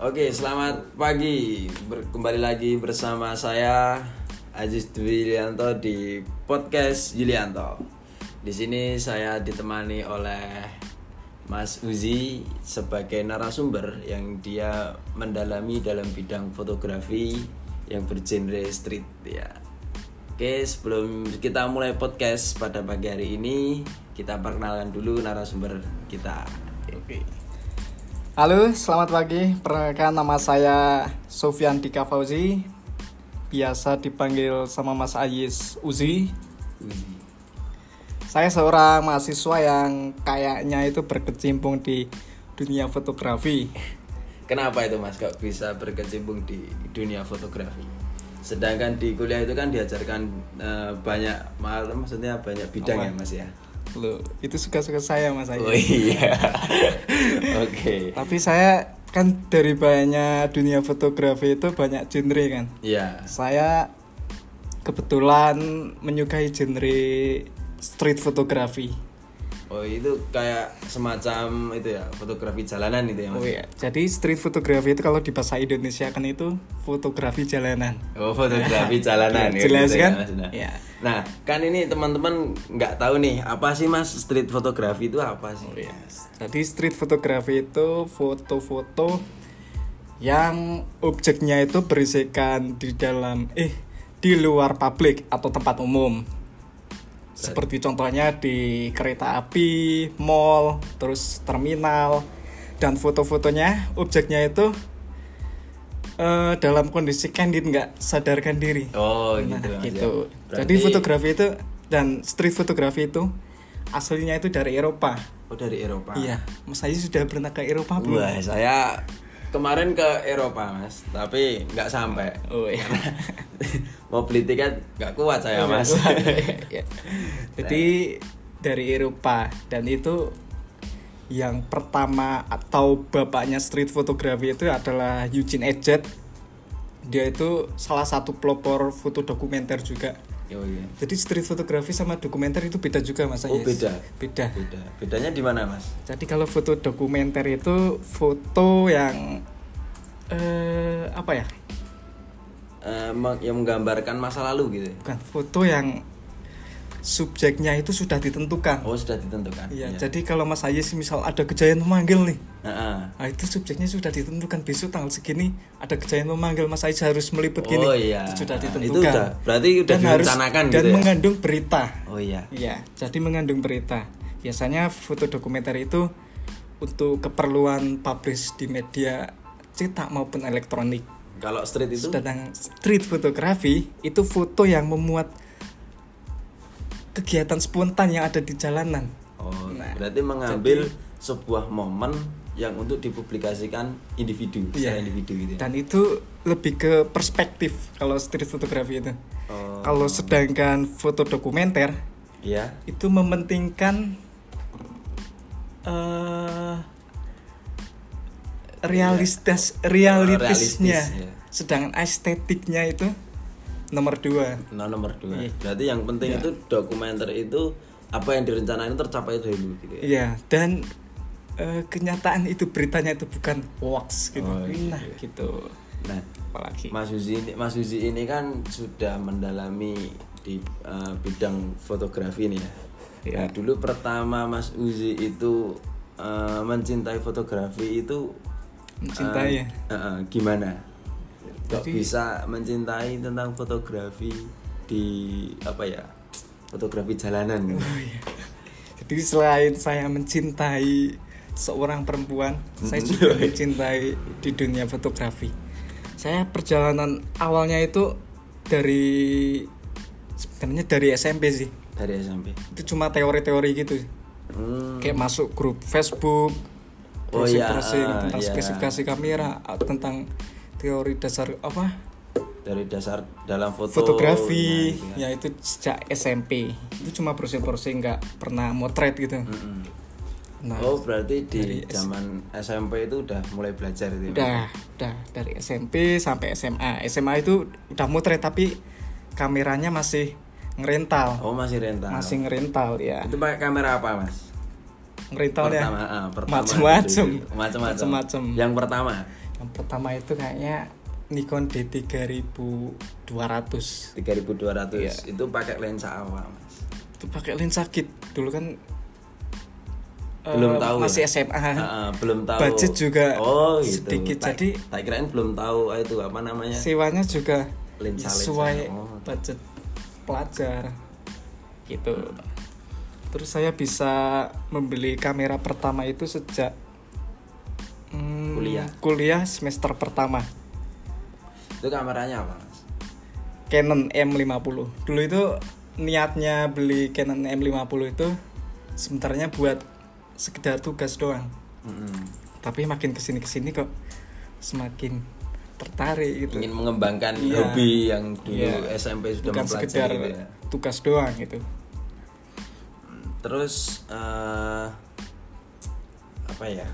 Oke, selamat pagi. Ber- kembali lagi bersama saya Aziz Dwi Yulianto di podcast Yulianto. Di sini saya ditemani oleh Mas Uzi sebagai narasumber yang dia mendalami dalam bidang fotografi yang bergenre street ya. Oke, sebelum kita mulai podcast pada pagi hari ini, kita perkenalkan dulu narasumber kita. Oke. Halo, selamat pagi. Perkenalkan nama saya Sofian Dika Fauzi. Biasa dipanggil sama Mas Ayis Uzi. Uzi. Saya seorang mahasiswa yang kayaknya itu berkecimpung di dunia fotografi. Kenapa itu mas kok bisa berkecimpung di dunia fotografi? Sedangkan di kuliah itu kan diajarkan eh, banyak maksudnya banyak bidang ya mas ya. Loh, itu suka-suka saya Mas Ayis. Oh iya. Oke. Tapi saya kan dari banyak dunia fotografi itu banyak genre kan. Iya. Saya kebetulan menyukai genre street fotografi. Oh itu kayak semacam itu ya fotografi jalanan itu ya mas. Oh iya, jadi street fotografi itu kalau di bahasa Indonesia kan itu fotografi jalanan. Oh fotografi jalanan Ya, jelas gitu ya, kan? Mas. Nah. Ya. Nah kan ini teman-teman nggak tahu nih apa sih mas street fotografi itu apa sih? Oh iya. Jadi street fotografi itu foto-foto yang objeknya itu berisikan di dalam eh di luar publik atau tempat umum. Seperti contohnya di kereta api, mall, terus terminal dan foto-fotonya objeknya itu eh, dalam kondisi candid nggak sadarkan diri. Oh Nah, gitu. Gitu. ya. Jadi Berarti- fotografi itu dan street fotografi itu aslinya itu dari Eropa. Oh dari Eropa. Iya, Mas Ayu sudah pernah ke Eropa belum? Wah, saya kemarin ke Eropa, Mas, tapi nggak sampai. Oh iya. Mau beli tiket nggak kuat saya, Mas. Iya. Jadi dari Eropa dan itu yang pertama atau bapaknya street fotografi itu adalah Eugene Edget. Dia itu salah satu pelopor foto dokumenter juga. oh iya. Jadi street fotografi sama dokumenter itu beda juga Mas Oh, Ayes. beda. Beda. Beda. Bedanya di mana, Mas? Jadi kalau foto dokumenter itu foto yang eh apa ya? Meng- yang menggambarkan masa lalu gitu. Bukan foto yang subjeknya itu sudah ditentukan. Oh, sudah ditentukan. Iya, jadi kalau Mas Ayes misal ada kejadian memanggil nih. Heeh. Nah, itu subjeknya sudah ditentukan besok tanggal segini ada kejadian memanggil Mas Ayes harus meliput gini. Oh iya. Itu sudah Nah, ditentukan. itu udah- berarti udah direncanakan dan gitu ya? mengandung berita. Oh iya. Iya, jadi mengandung berita. Biasanya foto dokumenter itu untuk keperluan publish di media cetak maupun elektronik. Kalau street itu Sedangkan street fotografi itu foto yang memuat kegiatan spontan yang ada di jalanan. Oh, Nah, berarti mengambil sebuah momen yang untuk dipublikasikan individu, Iya. individu gitu. ya? Dan itu lebih ke perspektif kalau street fotografi itu. Oh. Kalau sedangkan foto dokumenter Iya. itu mementingkan eh realistis realitisnya. ya. Sedangkan estetiknya itu nomor dua. Nah, nomor dua. Iya. Berarti yang penting itu dokumenter itu apa yang direncanain tercapai dulu gitu ya. Iya, dan eh, kenyataan itu beritanya itu bukan hoax gitu. Oh, iya. Nah, gitu. Nah, Apalagi. Mas Uzi ini, Mas Uzi ini kan sudah mendalami di eh, bidang fotografi nih ya. Nah, dulu pertama Mas Uzi itu eh, mencintai fotografi itu Mencintai eh, ya? eh, eh, gimana? Kok Jadi- bisa mencintai tentang fotografi di apa ya? Fotografi jalanan. Oh, iya. Jadi selain saya mencintai seorang perempuan, saya juga mencintai di dunia fotografi. Saya perjalanan awalnya itu dari sebenarnya dari SMP sih. Dari SMP. Itu cuma teori-teori gitu. Hmm. Kayak masuk grup Facebook, Oh, iya, browsing-browsing ah, tentang iya. spesifikasi kamera, ah, tentang teori dasar apa? Dari dasar dalam foto fotografi. nah, gitu kan. Ya itu sejak SMP. Itu cuma browsing-browsing nggak pernah motret gitu. Mm-mm. Nah, oh berarti di zaman SMP itu udah mulai belajar itu ya? udah udah dari SMP sampai SMA SMA itu udah motret tapi kameranya masih ngerental Oh masih rental. masih ngerental ya Itu pakai kamera apa mas? Ngerental ya pertama, ah, pertama macem-macem. Macem-macem. Yang pertama. yang pertama itu kayaknya Nikon D3200 3200 Iya. itu pakai lensa apa mas. Itu pakai lensa kit. Dulu kan Belum eh, tahu masih ya? SMA Ah, ah, belum tahu. Budget juga oh gitu. sedikit. Tak- jadi tak kirain belum tahu ah, itu apa namanya? sewanya juga lensa sesuai oh. budget pelajar. Gitu terus saya bisa membeli kamera pertama itu sejak hmm, Kuliah. kuliah semester pertama itu kameranya apa mas Canon M50 dulu itu niatnya beli Canon M50 itu sebenarnya buat sekedar tugas doang Mm-mm. tapi makin ke sini ke sini kok semakin tertarik gitu ingin mengembangkan Iya. hobi yang dulu Iya. SMP sudah bukan mempelajari sekedar gitu ya. tugas doang gitu terus eh, apa ya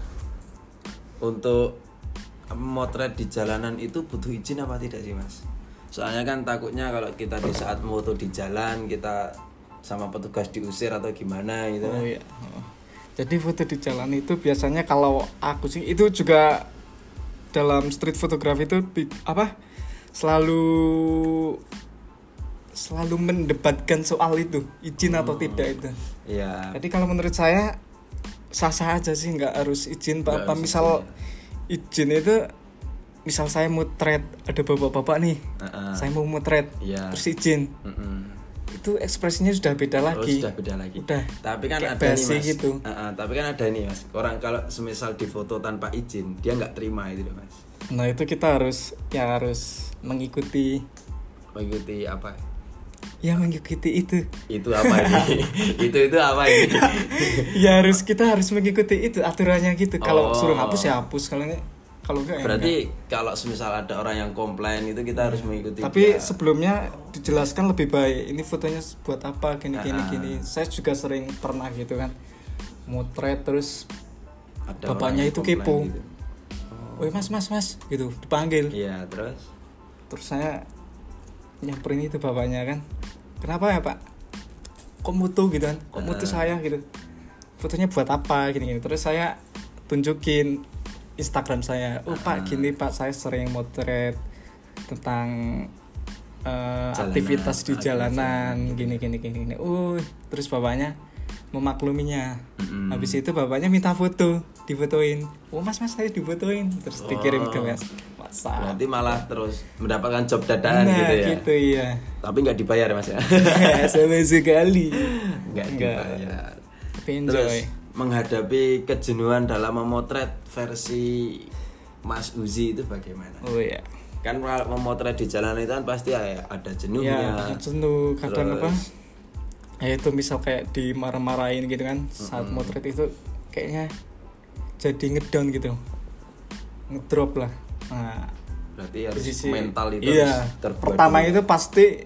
untuk motret di jalanan itu butuh izin apa tidak sih mas soalnya kan takutnya kalau kita di saat moto di jalan kita sama petugas diusir atau gimana gitu Oh iya. Oh. Jadi foto di jalan itu biasanya kalau aku sih itu juga dalam street photography itu apa selalu selalu mendebatkan soal itu izin atau tidak itu. Iya Jadi kalau menurut saya sah-sah aja sih nggak harus izin Nggak apa misal izin itu misal saya motret ada bapak-bapak nih Heeh. saya mau motret Iya. terus izin Mm-mm. itu ekspresinya sudah beda Oh, lagi sudah beda lagi. Udah. Tapi kan ada nih mas. gitu. Heeh, tapi kan ada nih mas. Orang kalau semisal difoto tanpa izin, dia nggak terima itu mas. Nah itu kita harus ya harus mengikuti Mengikuti apa? Ya mengikuti itu Itu apa ini? itu itu apa ini? ya harus kita harus mengikuti itu aturannya gitu kalau Oh. suruh hapus ya hapus kalau nggak kalau enggak ya Berarti kalau semisal ada orang yang komplain itu kita harus mengikuti. enggak. tapi dia. sebelumnya dijelaskan lebih baik ini fotonya buat apa gini gini Ah. gini saya juga sering pernah gitu kan motret terus Ada bapaknya yang itu kepo. gitu. woi mas mas mas gitu dipanggil Iya terus. terus saya nyamperin itu bapaknya kan. Kenapa ya pak? Kok mutu gitu kan? Kok mutu Ah. saya gitu? Fotonya buat apa? Gini gini terus saya tunjukin Instagram saya. Oh pak Ah. gini pak saya sering motret tentang eh, Jalanan, aktivitas di jalanan. Gini gini gini gini. Uh terus bapaknya memakluminya. Mm-mm. habis itu bapaknya minta foto difotoin. Oh mas mas saya difotoin. Terus dikirim ke Oh. mas WhatsApp Berarti malah terus mendapatkan job dadakan nah gitu ya. gitu iya Tapi nggak dibayar mas ya. sama sekali nggak dibayar. tapi Terus menghadapi kejenuhan dalam memotret versi Mas Uzi itu bagaimana? oh iya Kan memotret di jalan itu kan pasti ya ada jenuhnya. ya jenuh kadang Terus- apa ya itu misal kayak dimarah-marahin gitu kan saat Mm-mm. motret itu kayaknya jadi ngedown gitu ngedrop lah nah Berarti harus di sisi- mental itu iya. harus pertama itu pasti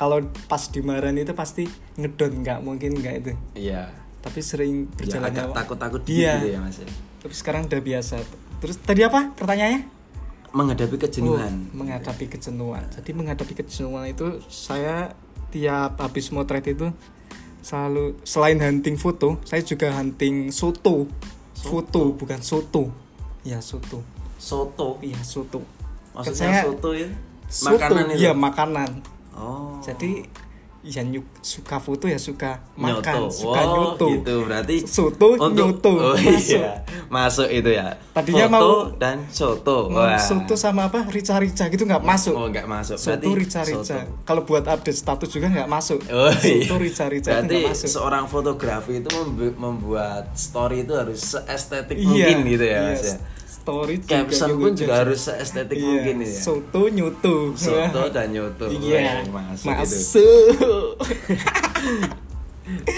kalau pas dimarahin itu pasti ngedon nggak mungkin nggak itu. Iya. tapi sering Ya, berjalan takut-takut Iya. gitu ya Mas ya. tapi sekarang udah biasa. Terus tadi apa pertanyaannya? Menghadapi kejenuhan. Oh, menghadapi kejenuhan. Jadi menghadapi kejenuhan itu saya tiap habis motret itu selalu selain hunting foto saya juga hunting soto. Foto bukan soto. Ya soto Soto. iya soto Maksudnya soto ya? soto Makanan itu. iya makanan Oh. jadi ya nyuk- suka foto ya suka makan Nyoto. suka oh, nyoto gitu berarti soto nyoto oh masuk iya masuk itu ya Tadinya Foto mau- dan soto Mau Wah. soto sama apa rica-rica gitu nggak masuk oh nggak masuk soto rica-rica soto. kalau buat update status juga nggak masuk Oh, iya. soto rica-rica itu Berarti nggak masuk seorang fotografi itu membu- membuat story itu harus seestetik Iya, mungkin gitu ya iya, Mas ya. Story juga Caption gitu, pun juga harus seestetik Iya, mungkin ya. soto nyoto Soto dan nyoto. iya Weh, masuk, masuk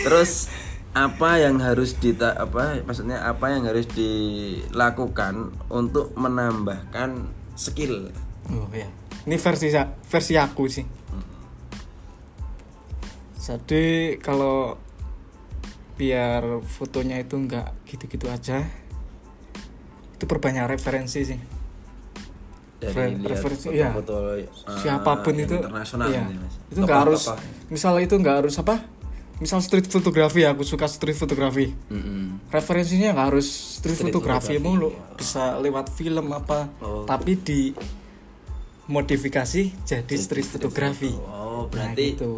Terus apa yang harus dita apa maksudnya apa yang harus dilakukan untuk menambahkan skill? oh ya ini versi versi aku sih. Jadi kalau biar fotonya itu nggak gitu-gitu aja itu perbanyak referensi sih Dari Re- lihat referensi, iya. foto-foto eh, siapa pun itu internasional Mas. itu nggak harus Tokoh-tokoh. misalnya itu nggak harus apa misal street fotografi aku suka street fotografi Mm-mm. referensinya nggak harus street, Street fotografi photography, mulu ya. bisa lewat film apa Oh. tapi di modifikasi jadi street fotografi Oh, Nah, berarti gitu.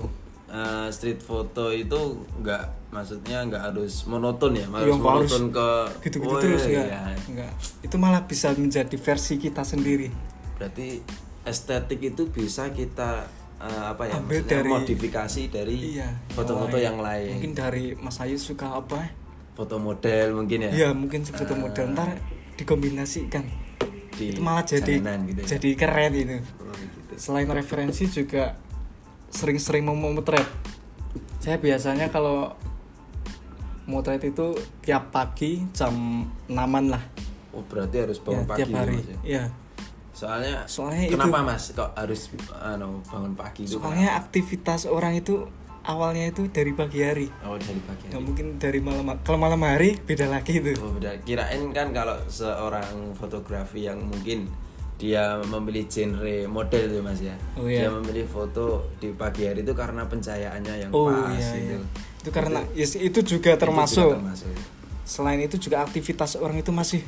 Eh, street photo itu nggak maksudnya nggak harus monoton ya, harus Iya, nggak harus monoton ke gitu-gitu Oh, terus iya, enggak iya. enggak itu malah bisa menjadi versi kita sendiri Berarti estetik itu bisa kita eh, apa ya? Ambil dari- modifikasi dari iya foto-foto yang lain. mungkin dari Mas Ayu suka apa Foto model mungkin ya. Iya mungkin foto model ntar dikombinasikan Di itu malah jadi gitu ya. jadi keren itu Oh, gitu. selain referensi juga sering-sering mau memotret saya biasanya kalau motret itu tiap pagi jam 6 lah Oh, berarti harus ya, bangun pagi tiap gitu, hari ya? ya Soalnya, Soalnya itu- kenapa Mas kok harus anu, bangun pagi itu? soalnya aktivitas orang itu awalnya itu dari pagi hari kenapa? Oh, dari pagi. nggak hari. mungkin dari malam kalau malam hari beda lagi itu Oh, beda. Kirain kan kalau seorang fotografi yang mungkin dia memilih genre model tuh Mas ya. Oh, iya. Dia memilih foto di pagi hari itu karena pencahayaannya yang oh pas iya, gitu. iya. itu karena yes, itu juga Itu termasuk juga termasuk. selain itu juga aktivitas orang itu masih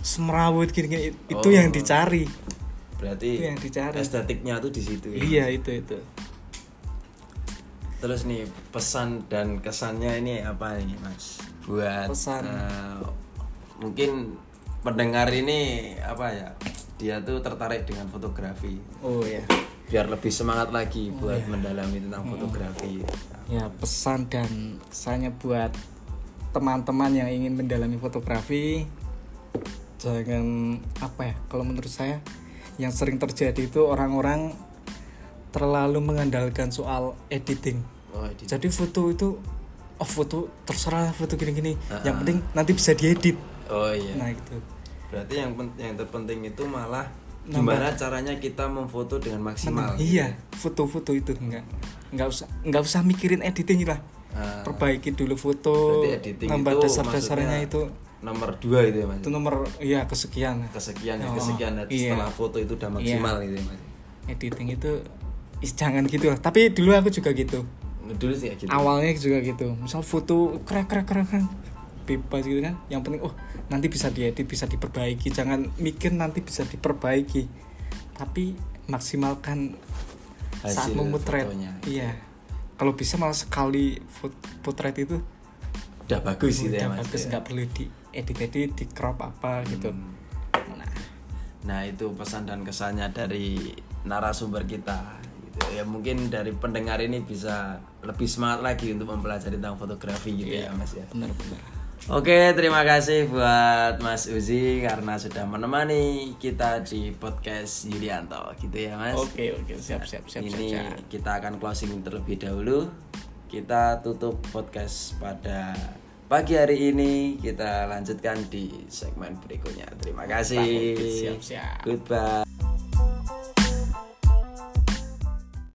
semerawut gini-gini itu Oh. yang dicari Berarti Itu yang dicari. estetiknya tuh di situ. ya. iya itu itu Terus nih pesan dan kesannya ini apa nih Mas? Buat Pesan. eh, mungkin pendengar ini apa ya? Dia tuh tertarik dengan fotografi. oh ya Biar lebih semangat lagi Oh, buat iya. mendalami tentang Hmm. fotografi. ya pesan dan kesannya buat teman-teman yang ingin mendalami fotografi jangan apa ya kalau menurut saya yang sering terjadi itu orang-orang terlalu mengandalkan soal editing Oh, di- jadi foto itu oh foto terserah foto gini-gini Ah. yang penting nanti bisa diedit oh iya. nah itu Berarti yang yang terpenting itu malah gimana caranya kita memfoto dengan maksimal. gitu. iya foto-foto itu enggak enggak usah enggak usah mikirin editing lah Ah, perbaiki dulu foto nambah dasar-dasarnya itu nomor dua itu ya Mas. itu nomor iya kesekian kesekian ya Oh, kesekian iya. setelah foto itu udah maksimal gitu ya Mas. editing itu is, jangan gitu lah tapi dulu aku juga gitu Dulu sih ya gitu. awalnya juga gitu misal foto keren keren keren bebas gitu kan yang penting oh nanti bisa diedit bisa diperbaiki jangan mikir nanti bisa diperbaiki tapi maksimalkan saat Hasil memotret fotonya. iya kalau bisa malah sekali potret itu Udah bagus gitu ya udah Mas. bagus ya. nggak perlu di edit edit di crop apa gitu Hmm. nah Nah itu pesan dan kesannya dari narasumber kita gitu. Ya mungkin dari pendengar ini bisa lebih semangat lagi untuk mempelajari tentang fotografi gitu Iya. ya Mas ya. benar-benar Oke, terima kasih buat Mas Uzi karena sudah menemani kita di podcast Yulianto gitu ya Mas. oke oke siap siap siap siap, Ini siap. kita akan closing terlebih dahulu. Kita tutup podcast pada pagi hari ini. Kita lanjutkan di segmen berikutnya. Terima kasih. Siap, siap. Goodbye.